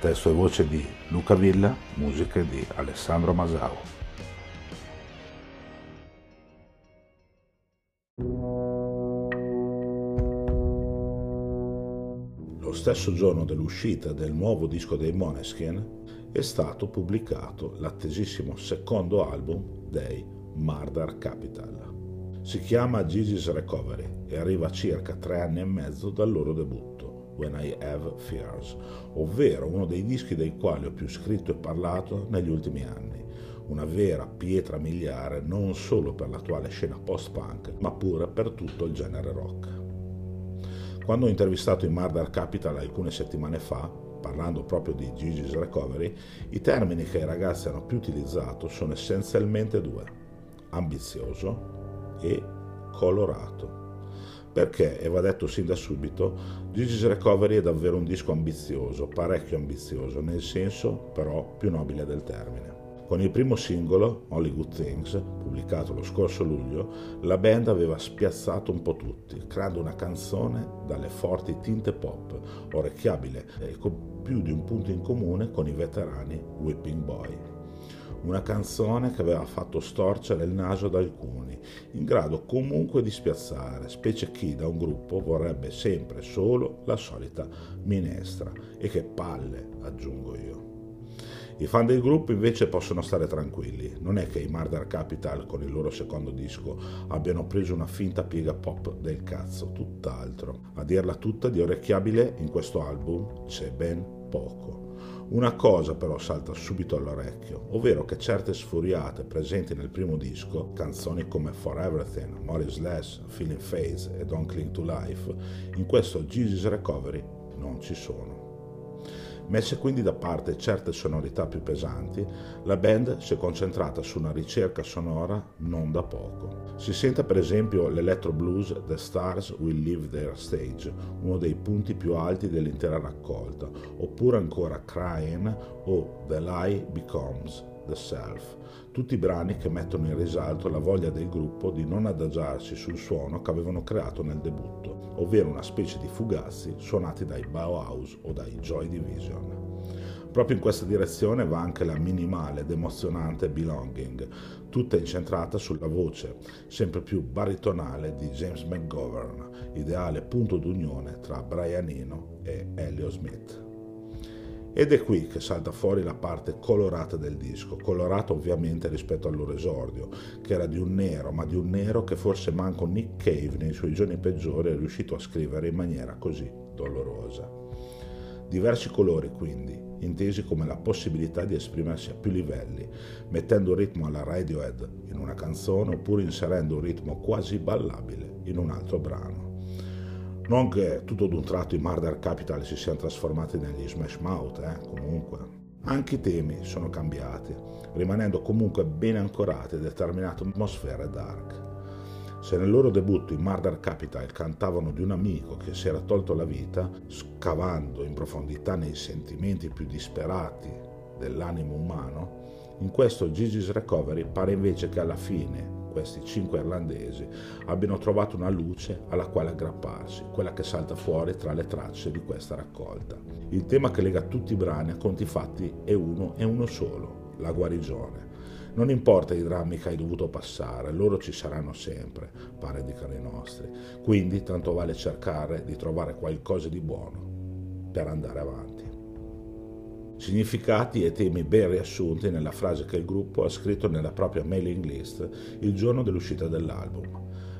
Testo e voce di Luca Villa, musiche di Alessandro Masao. Lo stesso giorno dell'uscita del nuovo disco dei Moneskin è stato pubblicato l'attesissimo secondo album dei Murder Capital. Si chiama Gigi's Recovery e arriva circa tre anni e mezzo dal loro debutto. When I Have Fears, ovvero uno dei dischi dei quali ho più scritto e parlato negli ultimi anni. Una vera pietra miliare non solo per l'attuale scena post-punk, ma pure per tutto il genere rock. Quando ho intervistato i Murder Capital alcune settimane fa, parlando proprio di Gigi's Recovery, i termini che i ragazzi hanno più utilizzato sono essenzialmente due, ambizioso e colorato perché, e va detto sin da subito, Gigi's Recovery è davvero un disco ambizioso, parecchio ambizioso, nel senso però più nobile del termine. Con il primo singolo, Only Good Things, pubblicato lo scorso luglio, la band aveva spiazzato un po' tutti, creando una canzone dalle forti tinte pop, orecchiabile e con più di un punto in comune con i veterani Whipping Boy una canzone che aveva fatto storcere il naso ad alcuni, in grado comunque di spiazzare, specie chi da un gruppo vorrebbe sempre solo la solita minestra. E che palle, aggiungo io. I fan del gruppo invece possono stare tranquilli, non è che i Murder Capital con il loro secondo disco abbiano preso una finta piega pop del cazzo, tutt'altro. A dirla tutta di orecchiabile in questo album c'è ben poco. Una cosa però salta subito all'orecchio, ovvero che certe sfuriate presenti nel primo disco, canzoni come For Everything, More is Less, Feeling Phase e Don't Cling to Life, in questo Jesus Recovery non ci sono. Messe quindi da parte certe sonorità più pesanti, la band si è concentrata su una ricerca sonora non da poco. Si sente per esempio l'electro blues The Stars Will Leave Their Stage, uno dei punti più alti dell'intera raccolta, oppure ancora Crying o The Lie Becomes The Self, tutti brani che mettono in risalto la voglia del gruppo di non adagiarsi sul suono che avevano creato nel debutto, ovvero una specie di fugazzi suonati dai Bauhaus o dai Joy Division. Proprio in questa direzione va anche la minimale ed emozionante Belonging, tutta incentrata sulla voce sempre più baritonale di James McGovern, ideale punto d'unione tra Brian Eno e Elio Smith. Ed è qui che salta fuori la parte colorata del disco, colorata ovviamente rispetto al loro esordio, che era di un nero, ma di un nero che forse manco Nick Cave nei suoi giorni peggiori è riuscito a scrivere in maniera così dolorosa. Diversi colori quindi, intesi come la possibilità di esprimersi a più livelli, mettendo ritmo alla Radiohead in una canzone oppure inserendo un ritmo quasi ballabile in un altro brano. Non che tutto d'un tratto i Murder Capital si siano trasformati negli Smash Mouth, eh, comunque. Anche i temi sono cambiati, rimanendo comunque ben ancorati a determinate atmosfere dark. Se nel loro debutto i Murder Capital cantavano di un amico che si era tolto la vita, scavando in profondità nei sentimenti più disperati dell'animo umano, in questo Gigi's Recovery pare invece che alla fine questi cinque irlandesi abbiano trovato una luce alla quale aggrapparsi, quella che salta fuori tra le tracce di questa raccolta. Il tema che lega tutti i brani a conti fatti è uno e uno solo, la guarigione. Non importa i drammi che hai dovuto passare, loro ci saranno sempre, pare dicano i nostri. Quindi tanto vale cercare di trovare qualcosa di buono per andare avanti significati e temi ben riassunti nella frase che il gruppo ha scritto nella propria mailing list il giorno dell'uscita dell'album.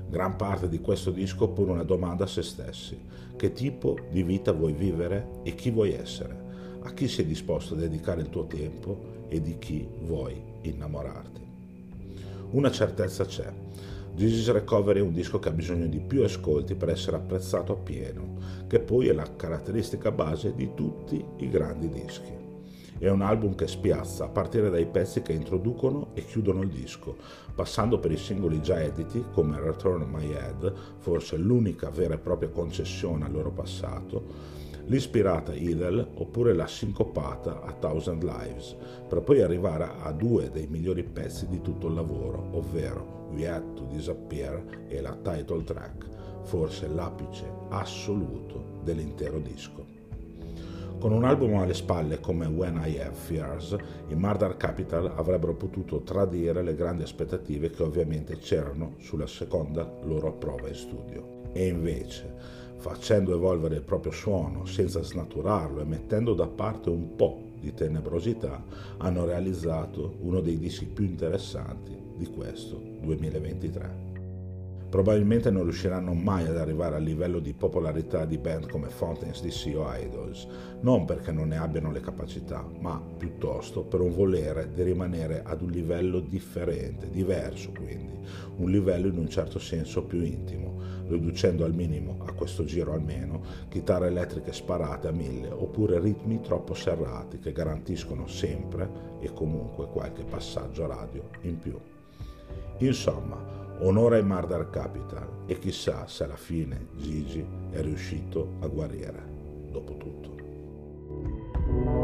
Gran parte di questo disco pone una domanda a se stessi. Che tipo di vita vuoi vivere e chi vuoi essere? A chi sei disposto a dedicare il tuo tempo e di chi vuoi innamorarti? Una certezza c'è. This Recovery è un disco che ha bisogno di più ascolti per essere apprezzato appieno, che poi è la caratteristica base di tutti i grandi dischi. È un album che spiazza, a partire dai pezzi che introducono e chiudono il disco, passando per i singoli già editi come Return My Head, forse l'unica vera e propria concessione al loro passato, l'ispirata Idle oppure la sincopata A Thousand Lives, per poi arrivare a due dei migliori pezzi di tutto il lavoro, ovvero We Had to Disappear e la title track, forse l'apice assoluto dell'intero disco. Con un album alle spalle come When I Have Fears, i Murder Capital avrebbero potuto tradire le grandi aspettative che ovviamente c'erano sulla seconda loro prova in studio. E invece, facendo evolvere il proprio suono senza snaturarlo e mettendo da parte un po' di tenebrosità, hanno realizzato uno dei dischi più interessanti di questo 2023 probabilmente non riusciranno mai ad arrivare al livello di popolarità di band come Fountains DC o Idols, non perché non ne abbiano le capacità, ma piuttosto per un volere di rimanere ad un livello differente, diverso quindi, un livello in un certo senso più intimo, riducendo al minimo, a questo giro almeno, chitarre elettriche sparate a mille oppure ritmi troppo serrati che garantiscono sempre e comunque qualche passaggio radio in più. Insomma, onore ai Murder Capital e chissà se alla fine Gigi è riuscito a guarire, dopo tutto.